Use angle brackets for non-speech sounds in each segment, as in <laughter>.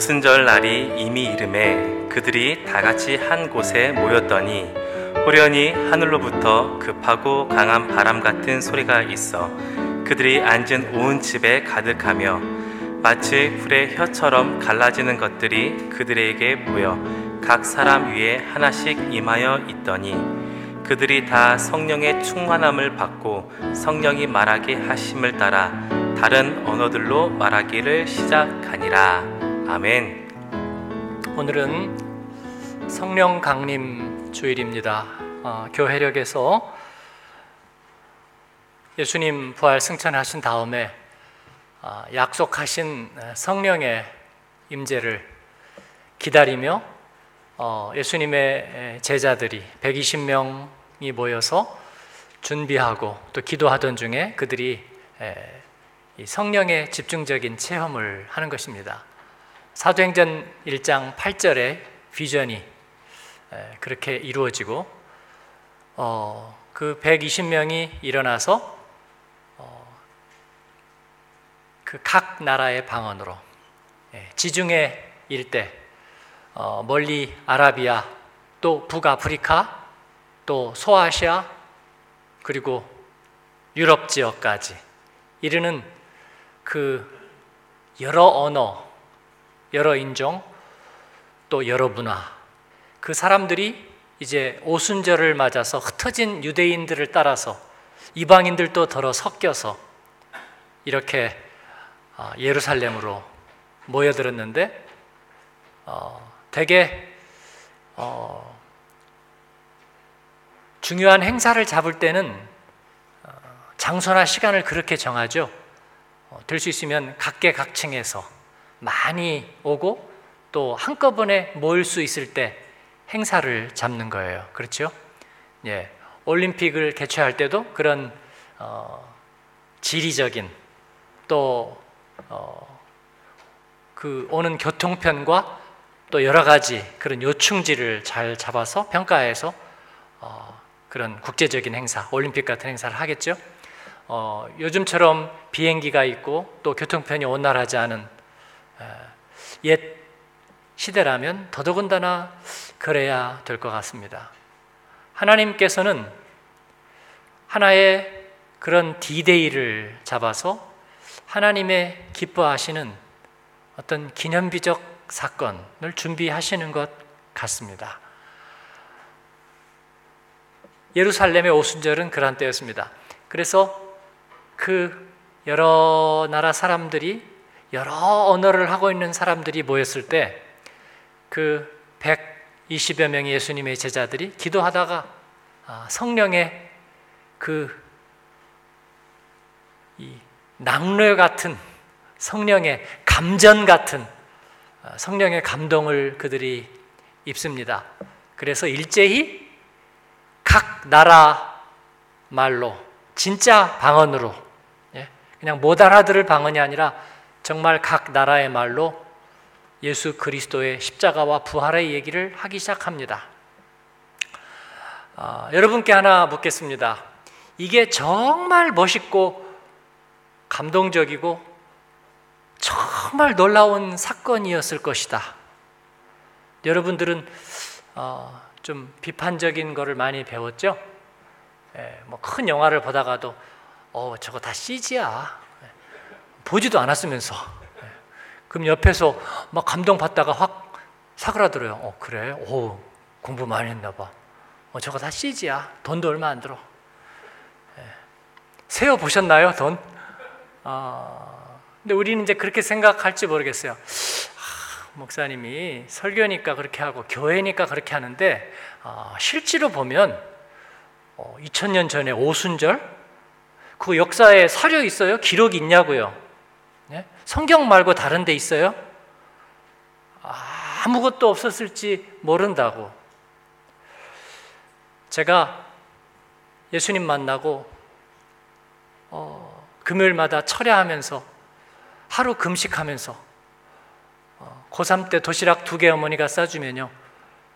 오순절 날이 이미 이름에 그들이 다 같이 한 곳에 모였더니 호련히 하늘로부터 급하고 강한 바람 같은 소리가 있어 그들이 앉은 온 집에 가득하며 마치 풀의 혀처럼 갈라지는 것들이 그들에게 보여 각 사람 위에 하나씩 임하여 있더니 그들이 다 성령의 충만함을 받고 성령이 말하게 하심을 따라 다른 언어들로 말하기를 시작하니라. 아멘. 오늘은 성령 강림 주일입니다. 어, 교회력에서 예수님 부활 승천하신 다음에 어, 약속하신 성령의 임재를 기다리며 어, 예수님의 제자들이 120명이 모여서 준비하고 또 기도하던 중에 그들이 성령의 집중적인 체험을 하는 것입니다. 사도행전 1장 8절에 비전이 그렇게 이루어지고 어, 그 120명이 일어나서 어, 그각 나라의 방언으로 지중해 일대 어, 멀리 아라비아 또 북아프리카 또 소아시아 그리고 유럽 지역까지 이르는 그 여러 언어, 여러 인종, 또 여러 문화, 그 사람들이 이제 오순절을 맞아서 흩어진 유대인들을 따라서 이방인들도 더러 섞여서 이렇게 아, 예루살렘으로 모여들었는데 어, 대개 어, 중요한 행사를 잡을 때는 어, 장소나 시간을 그렇게 정하죠. 어, 될수 있으면 각계각층에서 많이 오고 또 한꺼번에 모일 수 있을 때 행사를 잡는 거예요. 그렇죠? 예. 올림픽을 개최할 때도 그런 어, 지리적인 또 어, 그 오는 교통편과 또 여러 가지 그런 요충지를 잘 잡아서 평가해서 어, 그런 국제적인 행사, 올림픽 같은 행사를 하겠죠. 어, 요즘처럼 비행기가 있고 또 교통편이 원활하지 않은 옛 시대라면 더더군다나 그래야 될 것 같습니다. 하나님께서는 하나의 그런 디데이를 잡아서 하나님의 기뻐하시는 어떤 기념비적 사건을 준비하시는 것 같습니다. 예루살렘의 오순절은 그런 때였습니다. 그래서 그 여러 나라 사람들이 여러 언어를 하고 있는 사람들이 모였을 때 그 120여 명의 예수님의 제자들이 기도하다가 아, 성령의 그 낭뢰 같은 성령의 감전 같은 아, 성령의 감동을 그들이 입습니다. 그래서 일제히 각 나라 말로 진짜 방언으로 그냥 못 알아들을 방언이 아니라 정말 각 나라의 말로 예수 그리스도의 십자가와 부활의 얘기를 하기 시작합니다. 아, 여러분께 하나 묻겠습니다. 이게 정말 멋있고 감동적이고 정말 놀라운 사건이었을 것이다. 여러분들은 어, 좀 비판적인 거를 많이 배웠죠? 예, 뭐큰 영화를 보다가도 어, 저거 다 CG야. 보지도 않았으면서. 그럼 옆에서 막 감동받다가 확 사그라들어요. 어, 그래? 오, 공부 많이 했나 봐. 어, 저거 다 CG야. 돈도 얼마 안 들어. 세어 보셨나요, 돈? 어, 근데 우리는 이제 그렇게 생각할지 모르겠어요. 아, 목사님이 설교니까 그렇게 하고 교회니까 그렇게 하는데 어, 실제로 보면 어, 2000년 전에 오순절 그 역사에 사려 있어요? 기록이 있냐고요? 네? 성경 말고 다른 데 있어요? 아무것도 없었을지 모른다고. 제가 예수님 만나고 어, 금요일마다 철야하면서 하루 금식하면서 어, 고3 때 도시락 두 개 어머니가 싸주면요.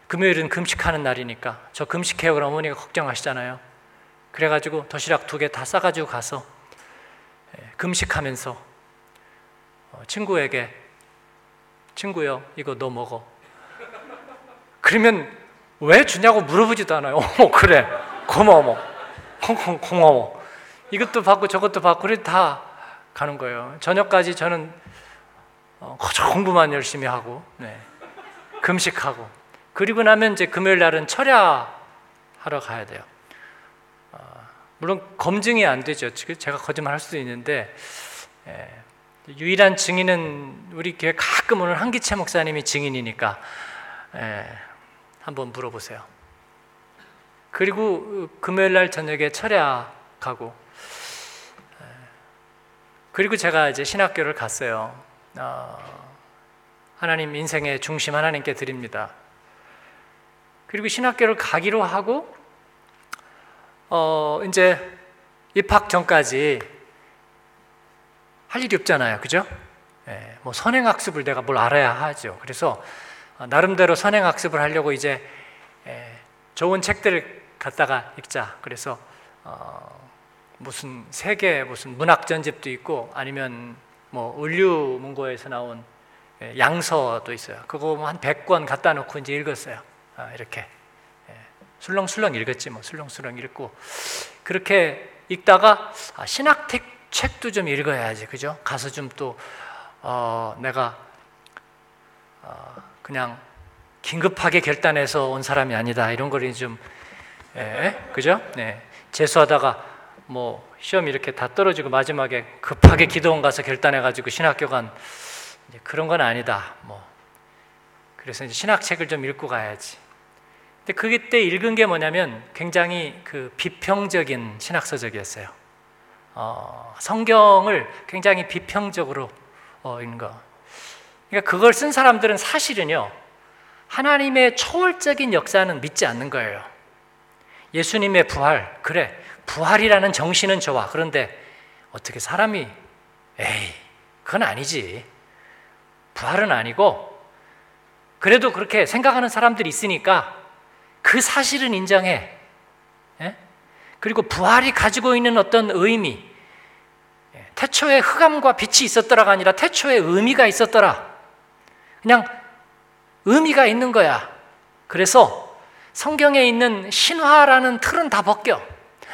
금요일은 금식하는 날이니까 저 금식해요. 그럼 어머니가 걱정하시잖아요. 그래가지고 도시락 두 개 다 싸가지고 가서 예, 금식하면서 어, 친구에게 친구요, 이거 너 먹어. 그러면 왜 주냐고 물어보지도 않아요. <laughs> 어, 그래. 고마워. 콩콩 고마워. 이것도 받고 저것도 받고 그래 다 가는 거예요. 저녁까지 저는 어, 공부만 열심히 하고 네. 금식하고 그리고 나면 이제 금요일 날은 철야하러 가야 돼요. 어, 물론 검증이 안 되죠. 제가 거짓말 할 수도 있는데 예, 유일한 증인은 우리 교회 가끔 오는 한기채 목사님이 증인이니까 예, 한번 물어보세요. 그리고 금요일 날 저녁에 철야 가고 예, 그리고 제가 이제 신학교를 갔어요. 어, 하나님 인생의 중심 하나님께 드립니다. 그리고 신학교를 가기로 하고 어 이제 입학 전까지 할 일이 없잖아요, 그죠? 예, 뭐 선행학습을 내가 뭘 알아야 하죠. 그래서 어, 나름대로 선행학습을 하려고 이제 예, 좋은 책들을 갖다가 읽자. 그래서 어, 무슨 세계 무슨 문학 전집도 있고 아니면 뭐 을류 문고에서 나온 예, 양서도 있어요. 그거 뭐 한 100권 갖다 놓고 이제 읽었어요. 아, 이렇게. 예, 술렁술렁 읽었지 뭐 술렁술렁 읽고 그렇게 읽다가 아, 신학책 책도 좀 읽어야지 그죠? 가서 좀또 어, 내가 어, 그냥 긴급하게 결단해서 온 사람이 아니다 이런 거를 좀 예, 그죠? 네. 재수하다가 뭐 시험 이렇게 다 떨어지고 마지막에 급하게 기도원 가서 결단해가지고 신학교 간 그런 건 아니다. 뭐 그래서 이제 신학책을 좀 읽고 가야지. 근데 그때 읽은 게 뭐냐면 굉장히 그 비평적인 신학서적이었어요. 어, 성경을 굉장히 비평적으로 어, 읽는 거. 그러니까 그걸 쓴 사람들은 사실은요 하나님의 초월적인 역사는 믿지 않는 거예요. 예수님의 부활, 그래 부활이라는 정신은 좋아. 그런데 어떻게 사람이 에이 그건 아니지. 부활은 아니고 그래도 그렇게 생각하는 사람들이 있으니까 그 사실은 인정해. 예? 그리고 부활이 가지고 있는 어떤 의미, 예, 태초에 흑암과 빛이 있었더라가 아니라 태초에 의미가 있었더라. 그냥 의미가 있는 거야. 그래서 성경에 있는 신화라는 틀은 다 벗겨.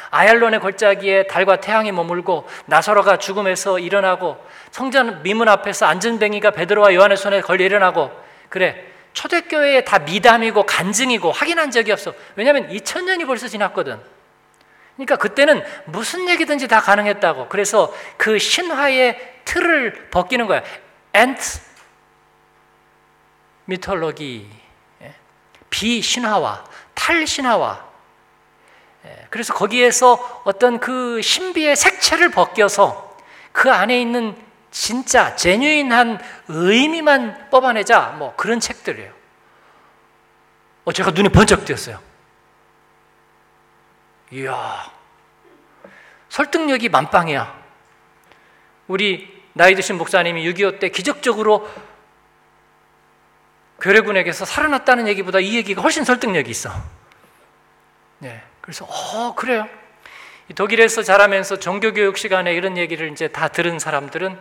아얄론의 골짜기에 달과 태양이 머물고 나사로가 죽음에서 일어나고 성전 미문 앞에서 안전뱅이가 베드로와 요한의 손에 걸려 일어나고 그래 초대교회에 다 미담이고 간증이고 확인한 적이 없어 왜냐하면 2000년이 벌써 지났거든 그러니까 그때는 무슨 얘기든지 다 가능했다고 그래서 그 신화의 틀을 벗기는 거야 엔트 미톨로기 예? 비신화와 탈신화와 예, 그래서 거기에서 어떤 그 신비의 색채를 벗겨서 그 안에 있는 진짜 제뉴인한 의미만 뽑아내자 뭐 그런 책들이에요. 어, 제가 눈이 번쩍 뜨었어요. 이야, 설득력이 만빵이야. 우리 나이 드신 목사님이 6.25 때 기적적으로 괴뢰군에게서 살아났다는 얘기보다 이 얘기가 훨씬 설득력이 있어. 네. 그래서 어 그래요. 독일에서 자라면서 종교교육 시간에 이런 얘기를 이제 다 들은 사람들은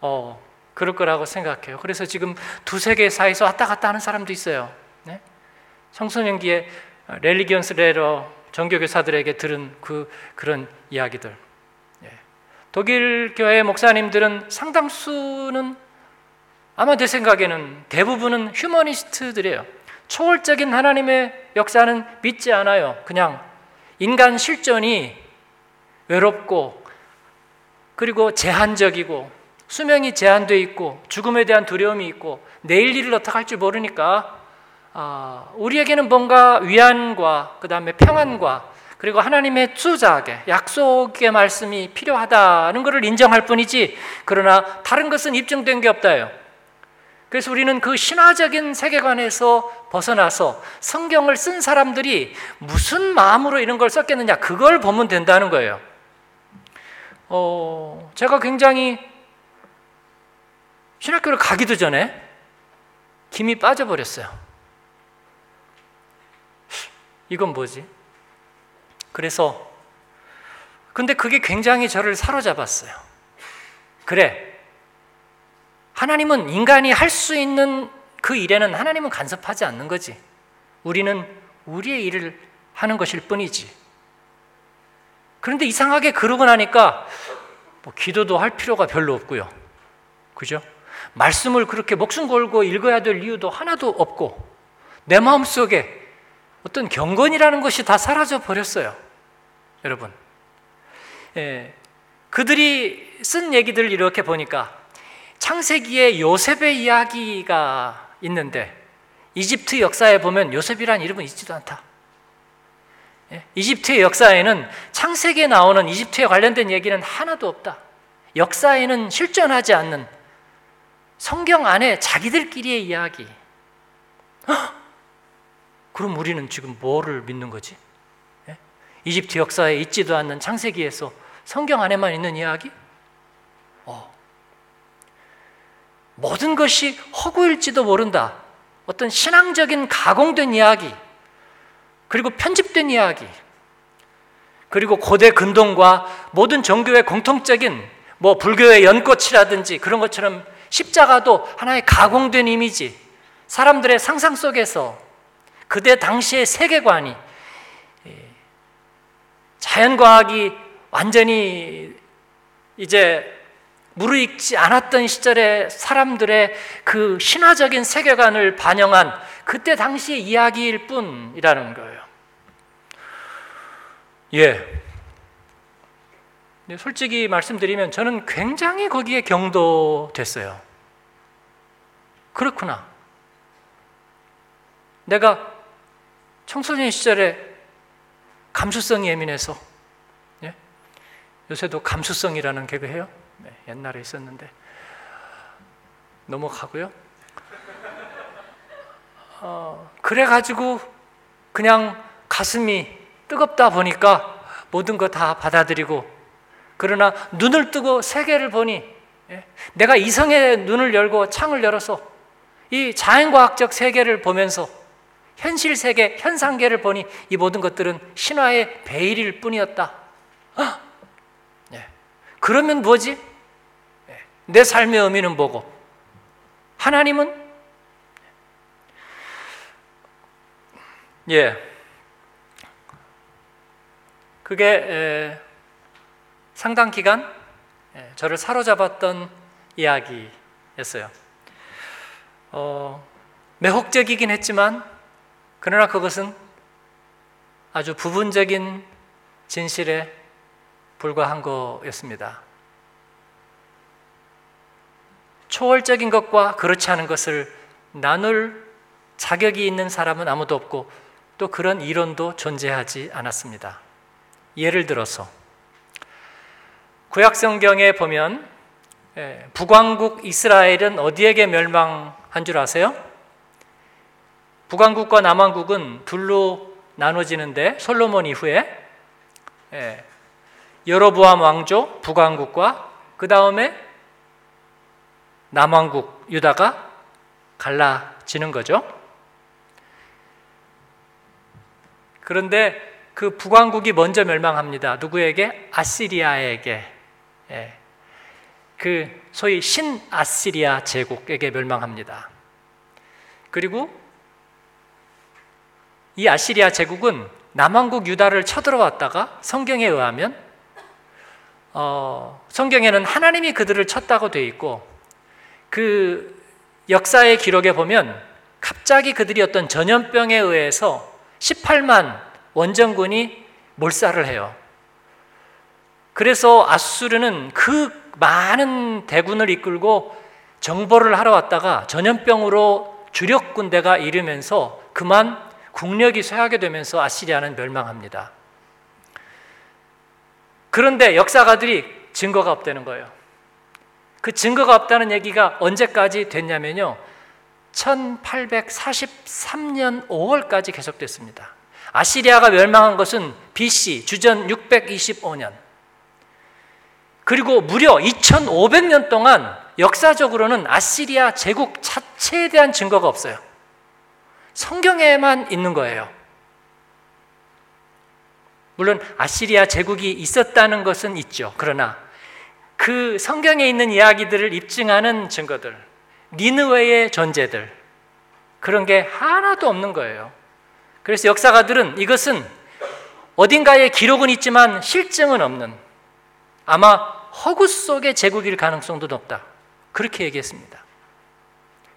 어 그럴 거라고 생각해요. 그래서 지금 두세 개 사이에서 왔다 갔다 하는 사람도 있어요. 네? 청소년기에 렐리기언스 레러 종교교사들에게 들은 그 그런 이야기들. 예. 독일 교회 목사님들은 상당수는 아마 내 생각에는 대부분은 휴머니스트들이에요. 초월적인 하나님의 역사는 믿지 않아요. 그냥 인간 실존이 외롭고 그리고 제한적이고 수명이 제한되어 있고 죽음에 대한 두려움이 있고 내일 일을 어떻게 할지 모르니까 아, 우리에게는 뭔가 위안과 그 다음에 평안과 그리고 하나님의 투자하게 약속의 말씀이 필요하다는 것을 인정할 뿐이지 그러나 다른 것은 입증된 게 없다요. 그래서 우리는 그 신화적인 세계관에서 벗어나서 성경을 쓴 사람들이 무슨 마음으로 이런 걸 썼겠느냐 그걸 보면 된다는 거예요. 어, 제가 굉장히 신학교를 가기도 전에 김이 빠져버렸어요. 이건 뭐지? 그래서 근데 그게 굉장히 저를 사로잡았어요. 그래. 하나님은 인간이 할 수 있는 그 일에는 하나님은 간섭하지 않는 거지. 우리는 우리의 일을 하는 것일 뿐이지. 그런데 이상하게 그러고 나니까 뭐 기도도 할 필요가 별로 없고요. 그죠? 말씀을 그렇게 목숨 걸고 읽어야 될 이유도 하나도 없고 내 마음 속에 어떤 경건이라는 것이 다 사라져 버렸어요. 여러분. 예, 그들이 쓴 얘기들 이렇게 보니까 창세기에 요셉의 이야기가 있는데 이집트 역사에 보면 요셉이란 이름은 있지도 않다. 예, 이집트의 역사에는 창세기에 나오는 이집트에 관련된 얘기는 하나도 없다. 역사에는 실존하지 않는 성경 안에 자기들끼리의 이야기. 헉! 그럼 우리는 지금 뭐를 믿는 거지? 예? 이집트 역사에 있지도 않는 창세기에서 성경 안에만 있는 이야기? 어. 모든 것이 허구일지도 모른다. 어떤 신앙적인 가공된 이야기, 그리고 편집된 이야기, 그리고 고대 근동과 모든 종교의 공통적인 뭐 불교의 연꽃이라든지 그런 것처럼 십자가도 하나의 가공된 이미지, 사람들의 상상 속에서 그때 당시의 세계관이 예, 자연과학이 완전히 이제 무르익지 않았던 시절의 사람들의 그 신화적인 세계관을 반영한 그때 당시의 이야기일 뿐이라는 거예요. 예. 솔직히 말씀드리면 저는 굉장히 거기에 경도됐어요. 그렇구나. 내가 청소년 시절에 감수성이 예민해서 예? 요새도 감수성이라는 개그 해요. 네, 옛날에 있었는데 넘어가고요. 어, 그래 가지고 그냥 가슴이 뜨겁다 보니까 모든 거 다 받아들이고 그러나 눈을 뜨고 세계를 보니 예? 내가 이성의 눈을 열고 창을 열어서 이 자연과학적 세계를 보면서 현실 세계, 현상계를 보니 이 모든 것들은 신화의 베일일 뿐이었다. 아! 네. 그러면 뭐지? 네. 내 삶의 의미는 뭐고? 하나님은? 예. 그게 에, 상당 기간 에, 저를 사로잡았던 이야기였어요. 어, 매혹적이긴 했지만 그러나 그것은 아주 부분적인 진실에 불과한 거였습니다. 초월적인 것과 그렇지 않은 것을 나눌 자격이 있는 사람은 아무도 없고 또 그런 이론도 존재하지 않았습니다. 예를 들어서 구약 성경에 보면 예, 북왕국 이스라엘은 어디에게 멸망한 줄 아세요? 북왕국과 남왕국은 둘로 나눠지는데 솔로몬 이후에 예, 여로보암 왕조 북왕국과 그 다음에 남왕국 유다가 갈라지는 거죠. 그런데 그 북왕국이 먼저 멸망합니다. 누구에게? 아시리아에게. 예, 그 소위 신아시리아 제국에게 멸망합니다. 그리고 이 아시리아 제국은 남왕국 유다를 쳐들어왔다가 성경에 의하면 어, 성경에는 하나님이 그들을 쳤다고 돼 있고 그 역사의 기록에 보면 갑자기 그들이 어떤 전염병에 의해서 18만 원정군이 몰살을 해요. 그래서 아수르는 그 많은 대군을 이끌고 정보를 하러 왔다가 전염병으로 주력 군대가 이르면서 그만 국력이 쇠하게 되면서 아시리아는 멸망합니다. 그런데 역사가들이 증거가 없다는 거예요. 그 증거가 없다는 얘기가 언제까지 됐냐면요. 1843년 5월까지 계속됐습니다. 아시리아가 멸망한 것은 BC 주전 625년. 그리고 무려 2500년 동안 역사적으로는 아시리아 제국 자체에 대한 증거가 없어요. 성경에만 있는 거예요. 물론 아시리아 제국이 있었다는 것은 있죠. 그러나 그 성경에 있는 이야기들을 입증하는 증거들, 니느웨의 존재들 그런 게 하나도 없는 거예요. 그래서 역사가들은 이것은 어딘가에 기록은 있지만 실증은 없는 아마 허구 속의 제국일 가능성도 높다. 그렇게 얘기했습니다.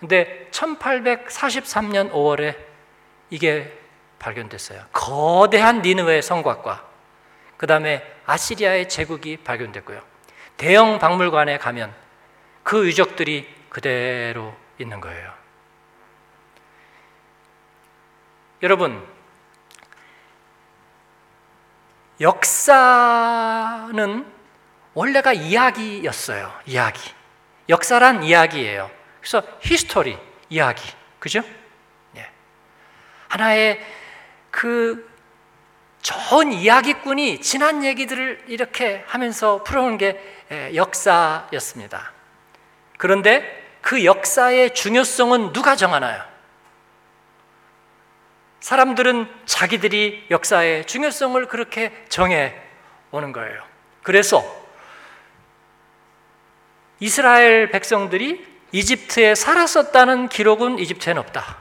근데 1843년 5월에 이게 발견됐어요. 거대한 니느웨 성곽과 그 다음에 아시리아의 제국이 발견됐고요. 대형 박물관에 가면 그 유적들이 그대로 있는 거예요. 여러분, 역사는 원래가 이야기였어요. 이야기. 역사란 이야기예요. 그래서 history, 이야기. 그죠? 예. 하나의 그 좋은 이야기꾼이 지난 얘기들을 이렇게 하면서 풀어오는 게 역사였습니다. 그런데 그 역사의 중요성은 누가 정하나요? 사람들은 자기들이 역사의 중요성을 그렇게 정해 오는 거예요. 그래서 이스라엘 백성들이 이집트에 살았었다는 기록은 이집트에는 없다.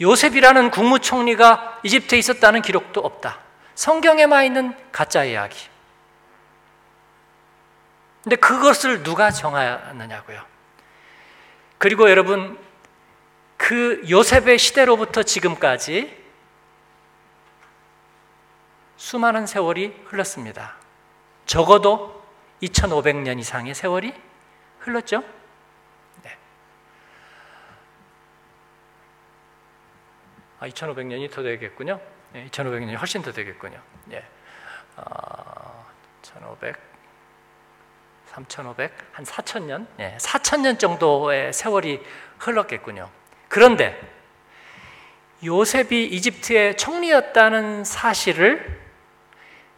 요셉이라는 국무총리가 이집트에 있었다는 기록도 없다. 성경에만 있는 가짜 이야기. 근데 그것을 누가 정하느냐고요. 그리고 여러분, 그 요셉의 시대로부터 지금까지 수많은 세월이 흘렀습니다. 적어도 2500년 이상의 세월이 흘렀죠? 네. 아, 2500년이 더 되겠군요. 네, 2500년이 훨씬 더 되겠군요. 네. 어, 1500, 3500, 한 4000년? 네, 4000년 정도의 세월이 흘렀겠군요. 그런데 요셉이 이집트의 총리였다는 사실을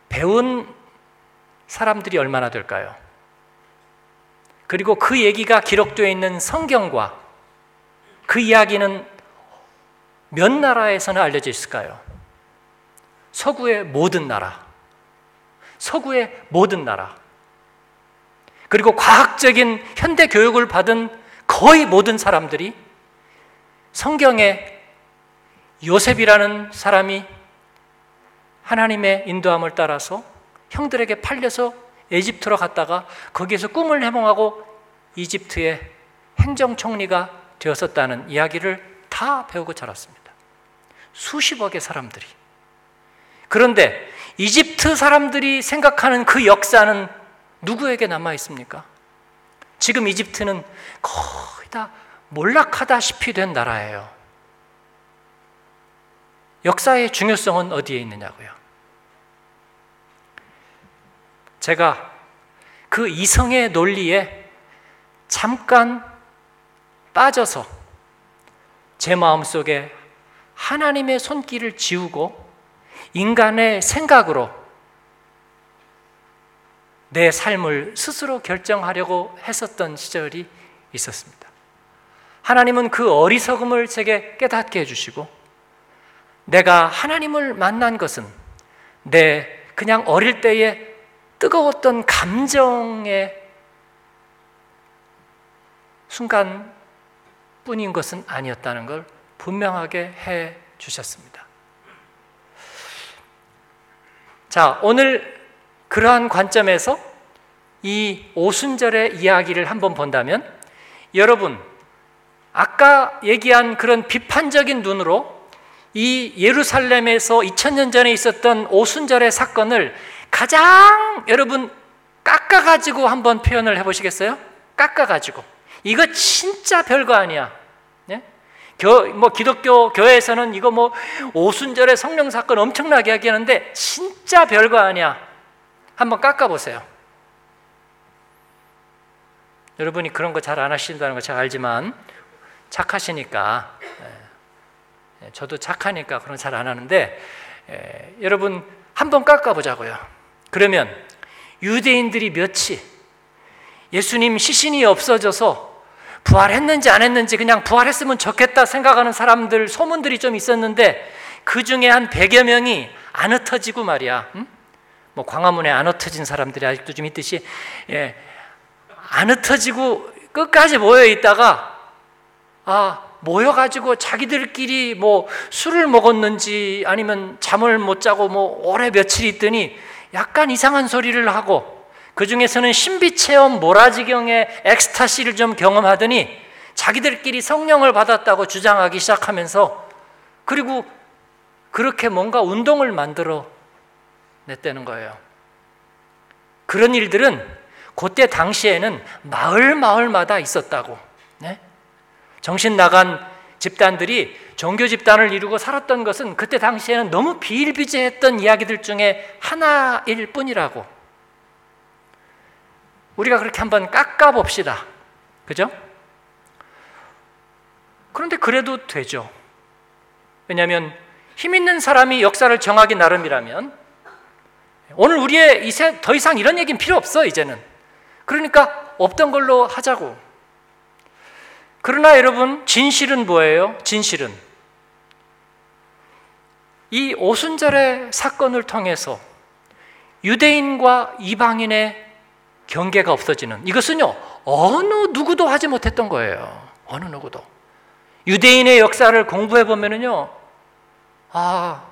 배운 사람들이 얼마나 될까요? 그리고 그 얘기가 기록되어 있는 성경과 그 이야기는 몇 나라에서는 알려져 있을까요? 서구의 모든 나라. 서구의 모든 나라. 그리고 과학적인 현대 교육을 받은 거의 모든 사람들이 성경에 요셉이라는 사람이 하나님의 인도함을 따라서 형들에게 팔려서 에집트로 갔다가 거기에서 꿈을 해몽하고 이집트의 행정총리가 되었었다는 이야기를 다 배우고 자랐습니다. 수십억의 사람들이. 그런데 이집트 사람들이 생각하는 그 역사는 누구에게 남아 있습니까? 지금 이집트는 거의 다 몰락하다시피 된 나라예요. 역사의 중요성은 어디에 있느냐고요? 제가 그 이성의 논리에 잠깐 빠져서 제 마음속에 하나님의 손길을 지우고 인간의 생각으로 내 삶을 스스로 결정하려고 했었던 시절이 있었습니다. 하나님은 그 어리석음을 제게 깨닫게 해주시고 내가 하나님을 만난 것은 내 그냥 어릴 때의 뜨거웠던 감정의 순간 뿐인 것은 아니었다는 걸 분명하게 해 주셨습니다. 자, 오늘 그러한 관점에서 이 오순절의 이야기를 한번 본다면 여러분, 아까 얘기한 그런 비판적인 눈으로 이 예루살렘에서 2000년 전에 있었던 오순절의 사건을 가장 여러분 깎아가지고 한번 표현을 해보시겠어요? 깎아가지고. 이거 진짜 별거 아니야. 네? 교, 뭐 기독교 교회에서는 이거 뭐 오순절의 성령 사건 엄청나게 하기하는데 진짜 별거 아니야. 한번 깎아보세요. 여러분이 그런 거 잘 안 하신다는 거 제가 알지만 착하시니까 예, 저도 착하니까 그런 잘 안 하는데 예, 여러분 한번 깎아보자고요. 그러면 유대인들이 몇이 예수님 시신이 없어져서 부활했는지 안 했는지 그냥 부활했으면 좋겠다 생각하는 사람들 소문들이 좀 있었는데 그 중에 한 100여 명이 안 흩어지고 말이야. 응? 뭐 광화문에 안 흩어진 사람들이 아직도 좀 있듯이 예, 안 흩어지고 끝까지 모여 있다가 아 모여 가지고 자기들끼리 뭐 술을 먹었는지 아니면 잠을 못 자고 뭐 오래 며칠 있더니 약간 이상한 소리를 하고 그 중에서는 신비 체험 모라지경의 엑스타시를 좀 경험하더니 자기들끼리 성령을 받았다고 주장하기 시작하면서 그리고 그렇게 뭔가 운동을 만들어 냈다는 거예요. 그런 일들은 그때 당시에는 마을 마을마다 있었다고. 네? 정신 나간 집단들이 종교 집단을 이루고 살았던 것은 그때 당시에는 너무 비일비재했던 이야기들 중에 하나일 뿐이라고. 우리가 그렇게 한번 깎아 봅시다. 그죠? 그런데 그래도 되죠. 왜냐하면 힘 있는 사람이 역사를 정하기 나름이라면 오늘 우리의 이세 더 이상 이런 얘기는 필요 없어 이제는. 그러니까 없던 걸로 하자고. 그러나 여러분 진실은 뭐예요? 진실은 이 오순절의 사건을 통해서 유대인과 이방인의 경계가 없어지는 이것은요 어느 누구도 하지 못했던 거예요. 어느 누구도 유대인의 역사를 공부해 보면은요 아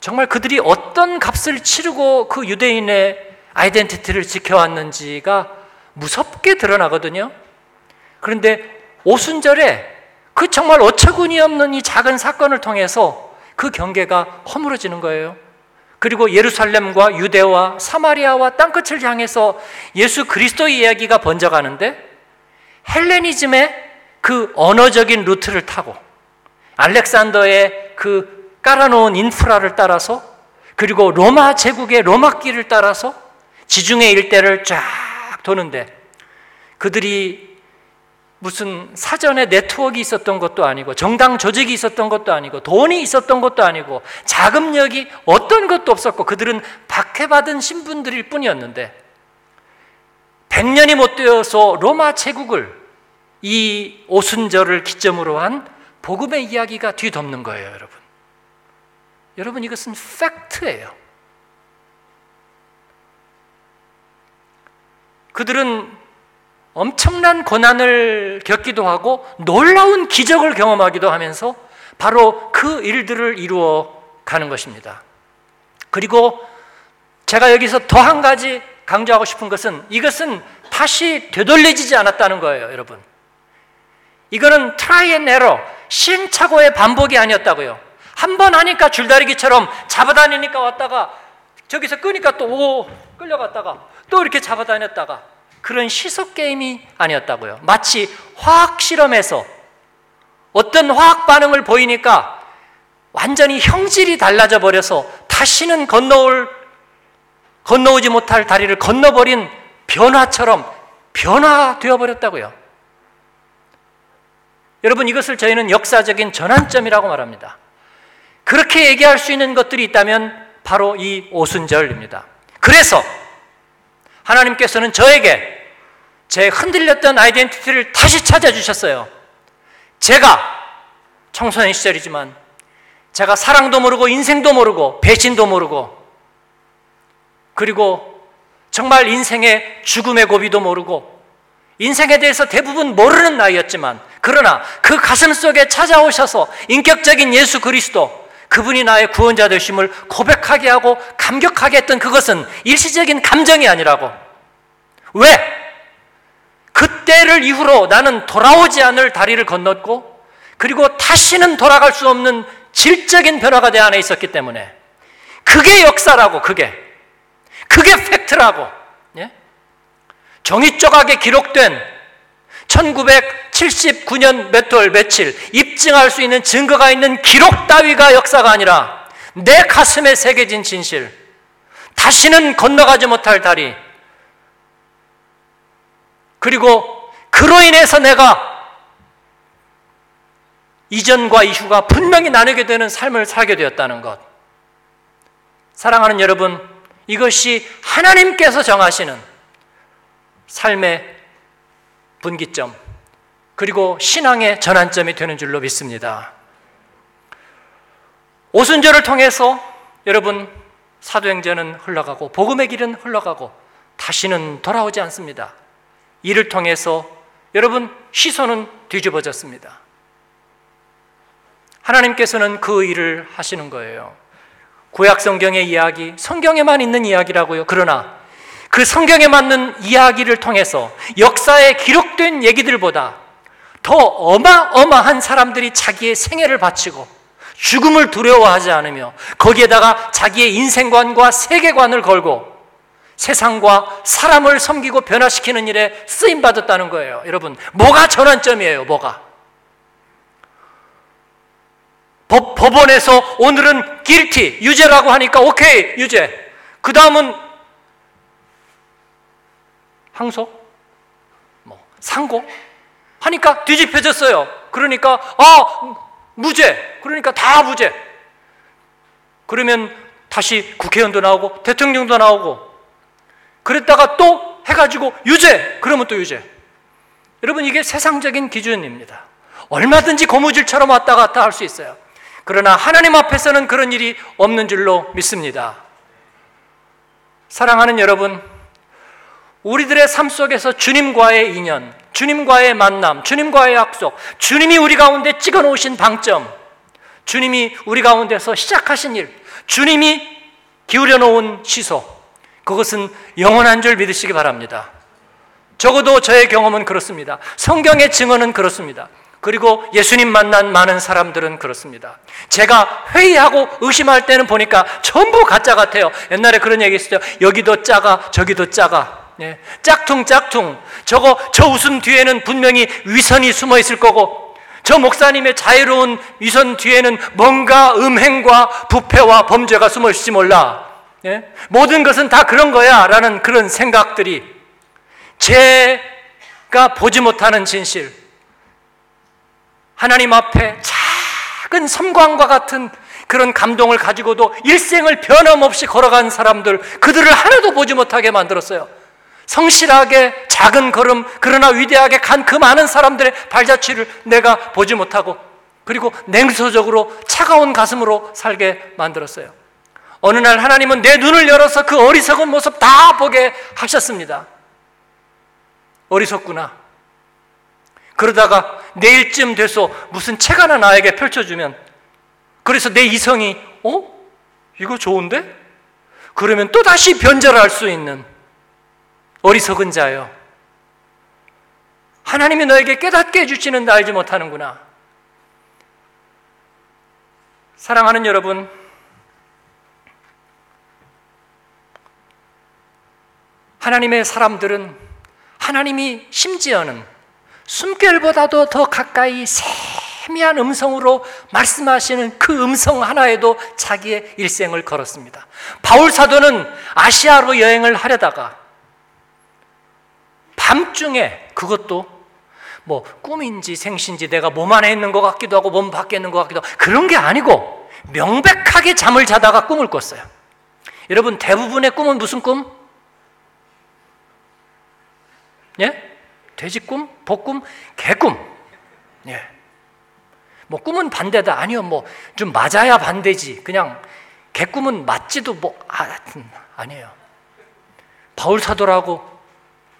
정말 그들이 어떤 값을 치르고 그 유대인의 아이덴티티를 지켜왔는지가 무섭게 드러나거든요. 그런데 오순절에 그 정말 어처구니 없는 이 작은 사건을 통해서 그 경계가 허물어지는 거예요. 그리고 예루살렘과 유대와 사마리아와 땅끝을 향해서 예수 그리스도의 이야기가 번져가는데 헬레니즘의 그 언어적인 루트를 타고 알렉산더의 그 깔아놓은 인프라를 따라서 그리고 로마 제국의 로마길을 따라서 지중해 일대를 쫙 도는데 그들이 무슨 사전에 네트워크 있었던 것도 아니고 정당 조직이 있었던 것도 아니고 돈이 있었던 것도 아니고 자금력이 어떤 것도 없었고 그들은 박해받은 신분들일 뿐이었는데 100년이 못 되어서 로마 제국을 이 오순절을 기점으로 한 복음의 이야기가 뒤덮는 거예요, 여러분. 여러분 이것은 팩트예요. 그들은 엄청난 고난을 겪기도 하고 놀라운 기적을 경험하기도 하면서 바로 그 일들을 이루어 가는 것입니다. 그리고 제가 여기서 더 한 가지 강조하고 싶은 것은 이것은 다시 되돌려지지 않았다는 거예요, 여러분. 이거는 try and error, 시행착오의 반복이 아니었다고요. 한 번 하니까 줄다리기처럼 잡아다니니까 왔다가 저기서 끄니까 또 오, 끌려갔다가 또 이렇게 잡아다녔다가 그런 시소 게임이 아니었다고요. 마치 화학 실험에서 어떤 화학 반응을 보이니까 완전히 형질이 달라져 버려서 다시는 건너올 건너오지 못할 다리를 건너버린 변화처럼 변화되어 버렸다고요. 여러분 이것을 저희는 역사적인 전환점이라고 말합니다. 그렇게 얘기할 수 있는 것들이 있다면 바로 이 오순절입니다. 그래서 하나님께서는 저에게 제 흔들렸던 아이덴티티를 다시 찾아주셨어요. 제가 청소년 시절이지만 제가 사랑도 모르고 인생도 모르고 배신도 모르고 그리고 정말 인생의 죽음의 고비도 모르고 인생에 대해서 대부분 모르는 나이였지만 그러나 그 가슴 속에 찾아오셔서 인격적인 예수 그리스도 그분이 나의 구원자 되심을 고백하게 하고 감격하게 했던 그것은 일시적인 감정이 아니라고. 왜? 그때를 이후로 나는 돌아오지 않을 다리를 건넜고 그리고 다시는 돌아갈 수 없는 질적인 변화가 내 안에 있었기 때문에 그게 역사라고 그게. 그게 팩트라고. 예? 종이 조각에 기록된 1979년 몇 월 며칠 입증할 수 있는 증거가 있는 기록 따위가 역사가 아니라 내 가슴에 새겨진 진실. 다시는 건너가지 못할 다리. 그리고 그로 인해서 내가 이전과 이후가 분명히 나누게 되는 삶을 살게 되었다는 것. 사랑하는 여러분, 이것이 하나님께서 정하시는 삶의 분기점, 그리고 신앙의 전환점이 되는 줄로 믿습니다. 오순절을 통해서 여러분 사도행전은 흘러가고 복음의 길은 흘러가고 다시는 돌아오지 않습니다. 이를 통해서 여러분 시선은 뒤집어졌습니다. 하나님께서는 그 일을 하시는 거예요. 구약 성경의 이야기, 성경에만 있는 이야기라고요. 그러나 그 성경에 맞는 이야기를 통해서 역사에 기록된 얘기들보다 더 어마어마한 사람들이 자기의 생애를 바치고 죽음을 두려워하지 않으며 거기에다가 자기의 인생관과 세계관을 걸고 세상과 사람을 섬기고 변화시키는 일에 쓰임 받았다는 거예요. 여러분, 뭐가 전환점이에요? 뭐가? 법, 법원에서 오늘은 길티, 유죄라고 하니까 오케이, 유죄. 그 다음은 항소? 뭐, 상고? 하니까 뒤집혀졌어요. 그러니까, 아, 무죄. 그러니까 다 무죄. 그러면 다시 국회의원도 나오고 대통령도 나오고 그랬다가 또 해가지고 유죄. 그러면 또 유죄. 여러분, 이게 세상적인 기준입니다. 얼마든지 고무줄처럼 왔다 갔다 할 수 있어요. 그러나 하나님 앞에서는 그런 일이 없는 줄로 믿습니다. 사랑하는 여러분, 우리들의 삶 속에서 주님과의 인연, 주님과의 만남, 주님과의 약속, 주님이 우리 가운데 찍어 놓으신 방점, 주님이 우리 가운데서 시작하신 일, 주님이 기울여 놓은 시소, 그것은 영원한 줄 믿으시기 바랍니다. 적어도 저의 경험은 그렇습니다. 성경의 증언은 그렇습니다. 그리고 예수님 만난 많은 사람들은 그렇습니다. 제가 회의하고 의심할 때는 보니까 전부 가짜 같아요. 옛날에 그런 얘기 있었죠. 여기도 작아, 저기도 작아. 네. 짝퉁, 짝퉁. 저거, 저 웃음 뒤에는 분명히 위선이 숨어 있을 거고, 저 목사님의 자유로운 위선 뒤에는 뭔가 음행과 부패와 범죄가 숨어 있을지 몰라. 네? 모든 것은 다 그런 거야. 라는 그런 생각들이 제가 보지 못하는 진실, 하나님 앞에 작은 섬광과 같은 그런 감동을 가지고도 일생을 변함없이 걸어간 사람들, 그들을 하나도 보지 못하게 만들었어요. 성실하게 작은 걸음, 그러나 위대하게 간 그 많은 사람들의 발자취를 내가 보지 못하고, 그리고 냉소적으로 차가운 가슴으로 살게 만들었어요. 어느 날 하나님은 내 눈을 열어서 그 어리석은 모습 다 보게 하셨습니다. 어리석구나. 그러다가 내일쯤 돼서 무슨 책 하나 나에게 펼쳐주면 그래서 내 이성이 어? 이거 좋은데? 그러면 또 다시 변절할 수 있는 어리석은 자요. 하나님이 너에게 깨닫게 해주시는 알지 못하는구나. 사랑하는 여러분, 하나님의 사람들은 하나님이 심지어는 숨결보다도 더 가까이 세미한 음성으로 말씀하시는 그 음성 하나에도 자기의 일생을 걸었습니다. 바울 사도는 아시아로 여행을 하려다가 밤중에 그것도 뭐 꿈인지 생신지 내가 몸 안에 있는 것 같기도 하고 몸 밖에 있는 것 같기도 하고 그런 게 아니고 명백하게 잠을 자다가 꿈을 꿨어요. 여러분 대부분의 꿈은 무슨 꿈? 예? 돼지 꿈, 복꿈, 개꿈. 예. 뭐 꿈은 반대다. 아니요, 뭐 좀 맞아야 반대지. 그냥 개꿈은 맞지도 뭐 아, 아니에요. 바울 사도라고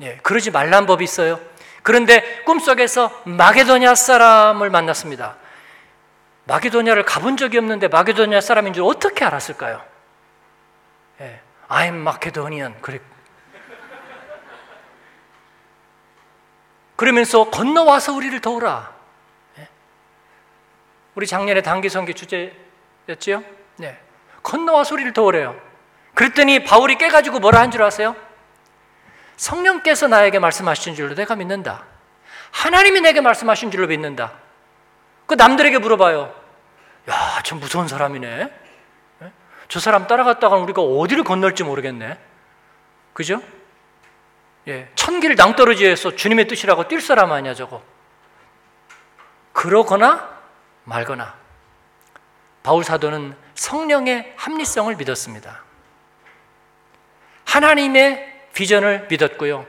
예, 그러지 말란 법이 있어요. 그런데 꿈속에서 마게도냐 사람을 만났습니다. 마게도냐를 가본 적이 없는데 마게도냐 사람인 줄 어떻게 알았을까요? 예, I'm Macedonian. 그래, 그러면서 건너와서 우리를 도우라. 예? 우리 작년에 단기 선교 주제였지요? 네. 건너와서 우리를 도우래요. 그랬더니 바울이 깨가지고 뭐라 한 줄 아세요? 성령께서 나에게 말씀하신 줄로 내가 믿는다. 하나님이 내게 말씀하신 줄로 믿는다. 그 남들에게 물어봐요. 야, 참 무서운 사람이네. 예? 저 사람 따라갔다가 우리가 어디를 건널지 모르겠네. 그죠? 예, 천길 낭떠러지에서 주님의 뜻이라고 뛸 사람 아니야 저거. 그러거나 말거나 바울 사도는 성령의 합리성을 믿었습니다. 하나님의 비전을 믿었고요.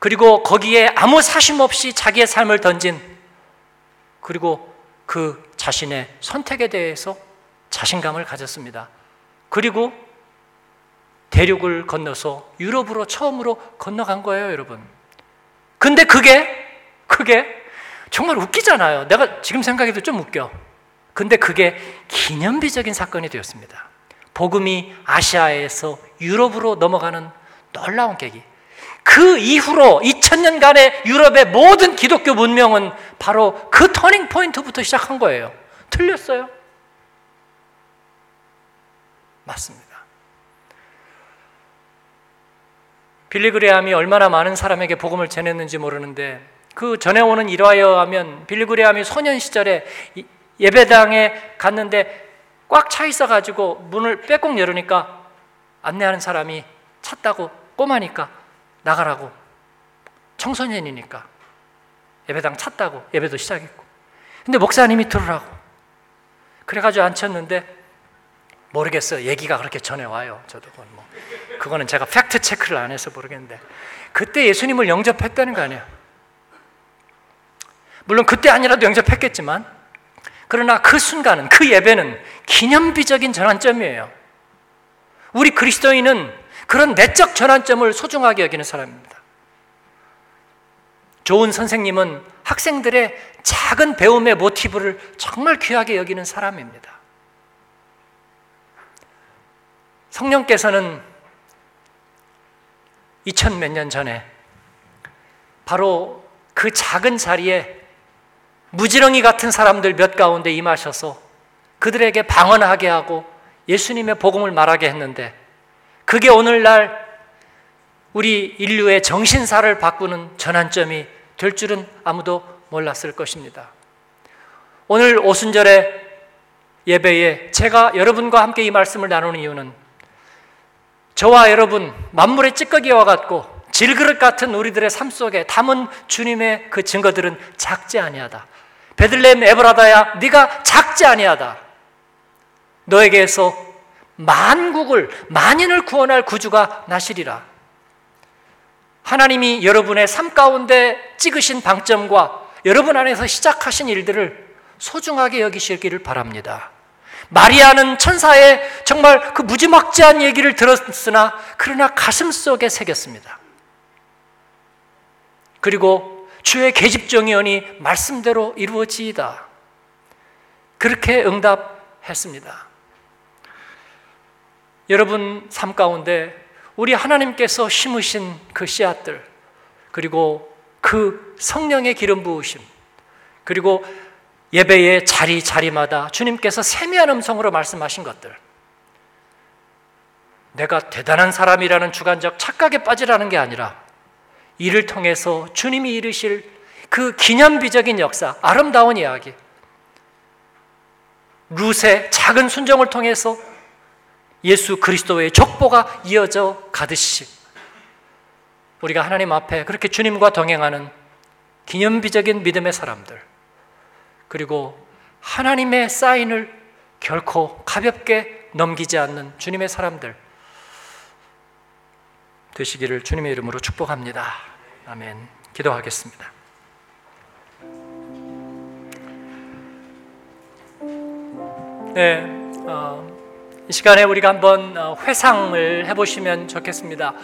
그리고 거기에 아무 사심 없이 자기의 삶을 던진 그리고 그 자신의 선택에 대해서 자신감을 가졌습니다. 그리고 대륙을 건너서 유럽으로 처음으로 건너간 거예요, 여러분. 근데 그게 그게 정말 웃기잖아요. 내가 지금 생각해도 좀 웃겨. 근데 그게 기념비적인 사건이 되었습니다. 복음이 아시아에서 유럽으로 넘어가는 놀라운 계기. 그 이후로 2000년간의 유럽의 모든 기독교 문명은 바로 그 터닝 포인트부터 시작한 거예요. 틀렸어요? 맞습니다. 빌리그레함이 얼마나 많은 사람에게 복음을 전했는지 모르는데 그 전해오는 일화에 하면 빌리그레함이 소년 시절에 예배당에 갔는데 꽉 차 있어 가지고 문을 빼곡 열으니까 안내하는 사람이 찼다고 꼬마니까 나가라고. 청소년이니까 예배당 찼다고 예배도 시작했고. 근데 목사님이 들으라고. 그래가지고 앉혔는데 모르겠어요 얘기가 그렇게 전해와요 저도 그건 뭐 그거는 제가 팩트 체크를 안 해서 모르겠는데 그때 예수님을 영접했다는 거 아니에요 물론 그때 아니라도 영접했겠지만 그러나 그 순간은 그 예배는 기념비적인 전환점이에요. 우리 그리스도인은 그런 내적 전환점을 소중하게 여기는 사람입니다. 좋은 선생님은 학생들의 작은 배움의 모티브를 정말 귀하게 여기는 사람입니다. 성령께서는 2000 몇 년 전에 바로 그 작은 자리에 무지렁이 같은 사람들 몇 가운데 임하셔서 그들에게 방언하게 하고 예수님의 복음을 말하게 했는데 그게 오늘날 우리 인류의 정신사를 바꾸는 전환점이 될 줄은 아무도 몰랐을 것입니다. 오늘 오순절의 예배에 제가 여러분과 함께 이 말씀을 나누는 이유는 저와 여러분 만물의 찌꺼기와 같고 질그릇 같은 우리들의 삶 속에 담은 주님의 그 증거들은 작지 아니하다. 베들레헴 에브라다야 네가 작지 아니하다. 너에게서 만국을 만인을 구원할 구주가 나시리라. 하나님이 여러분의 삶 가운데 찍으신 방점과 여러분 안에서 시작하신 일들을 소중하게 여기시기를 바랍니다. 마리아는 천사의 정말 그 무지막지한 얘기를 들었으나 그러나 가슴 속에 새겼습니다. 그리고 주의 계집종이오니 말씀대로 이루어지이다. 그렇게 응답했습니다. 여러분 삶 가운데 우리 하나님께서 심으신 그 씨앗들, 그리고 그 성령의 기름 부으심, 그리고 예배의 자리 자리마다 주님께서 세미한 음성으로 말씀하신 것들, 내가 대단한 사람이라는 주관적 착각에 빠지라는 게 아니라 이를 통해서 주님이 이르실 그 기념비적인 역사, 아름다운 이야기. 룻의 작은 순종을 통해서 예수 그리스도의 족보가 이어져 가듯이 우리가 하나님 앞에 그렇게 주님과 동행하는 기념비적인 믿음의 사람들 그리고 하나님의 사인을 결코 가볍게 넘기지 않는 주님의 사람들 되시기를 주님의 이름으로 축복합니다. 아멘. 기도하겠습니다. 네, 어, 이 시간에 우리가 한번 어, 회상을 해보시면 좋겠습니다.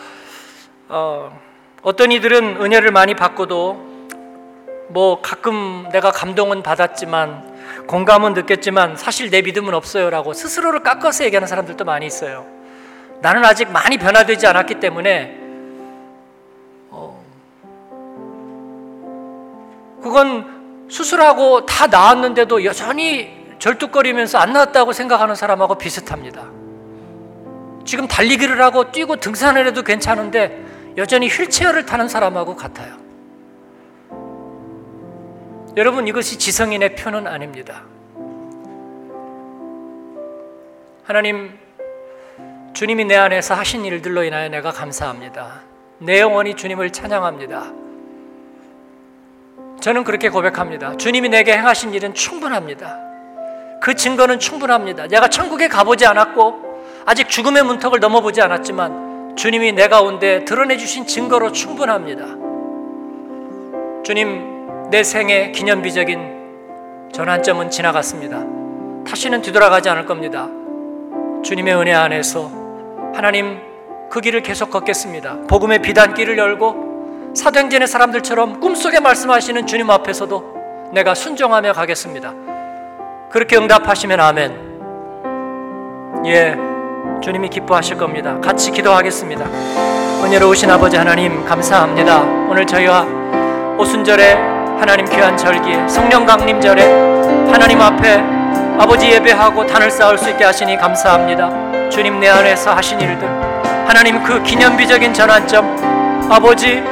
어, 어떤 이들은 은혜를 많이 받고도 뭐 가끔 내가 감동은 받았지만 공감은 느꼈지만 사실 내 믿음은 없어요라고 스스로를 깎아서 얘기하는 사람들도 많이 있어요. 나는 아직 많이 변화되지 않았기 때문에 어, 그건 수술하고 다 나았는데도 여전히 절뚝거리면서 안 나았다고 생각하는 사람하고 비슷합니다. 지금 달리기를 하고 뛰고 등산을 해도 괜찮은데 여전히 휠체어를 타는 사람하고 같아요. 여러분 이것이 지성인의 표는 아닙니다. 하나님 주님이 내 안에서 하신 일들로 인하여 내가 감사합니다. 내 영혼이 주님을 찬양합니다. 저는 그렇게 고백합니다. 주님이 내게 행하신 일은 충분합니다. 그 증거는 충분합니다. 내가 천국에 가보지 않았고 아직 죽음의 문턱을 넘어보지 않았지만 주님이 내 가운데 드러내 주신 증거로 충분합니다. 주님, 내 생의 기념비적인 전환점은 지나갔습니다. 다시는 뒤돌아가지 않을 겁니다. 주님의 은혜 안에서 하나님 그 길을 계속 걷겠습니다. 복음의 비단길을 열고 사도행전의 사람들처럼 꿈속에 말씀하시는 주님 앞에서도 내가 순종하며 가겠습니다. 그렇게 응답하시면 아멘. 예, 주님이 기뻐하실 겁니다. 같이 기도하겠습니다. 은혜로우신 아버지 하나님 감사합니다. 오늘 저희와 오순절에 하나님 귀한 절기에 성령 강림절에 하나님 앞에 아버지 예배하고 단을 쌓을 수 있게 하시니 감사합니다. 주님 내 안에서 하신 일들 하나님 그 기념비적인 전환점 아버지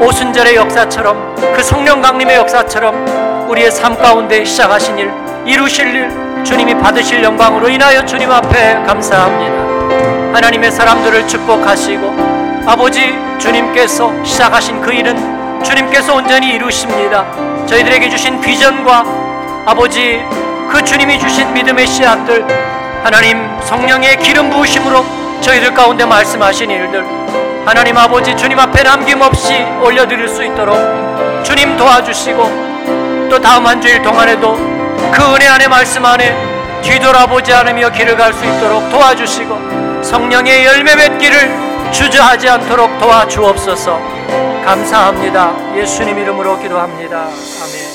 오순절의 역사처럼 그 성령 강림의 역사처럼 우리의 삶 가운데 시작하신 일 이루실 일 주님이 받으실 영광으로 인하여 주님 앞에 감사합니다. 하나님의 사람들을 축복하시고 아버지 주님께서 시작하신 그 일은 주님께서 온전히 이루십니다. 저희들에게 주신 비전과 아버지 그 주님이 주신 믿음의 씨앗들 하나님 성령의 기름 부으심으로 저희들 가운데 말씀하신 일들 하나님 아버지 주님 앞에 남김없이 올려드릴 수 있도록 주님 도와주시고 또 다음 한 주일 동안에도 그 은혜 안에 말씀 안에 뒤돌아보지 않으며 길을 갈 수 있도록 도와주시고 성령의 열매 맺기를 주저하지 않도록 도와주옵소서 감사합니다. 예수님 이름으로 기도합니다. 아멘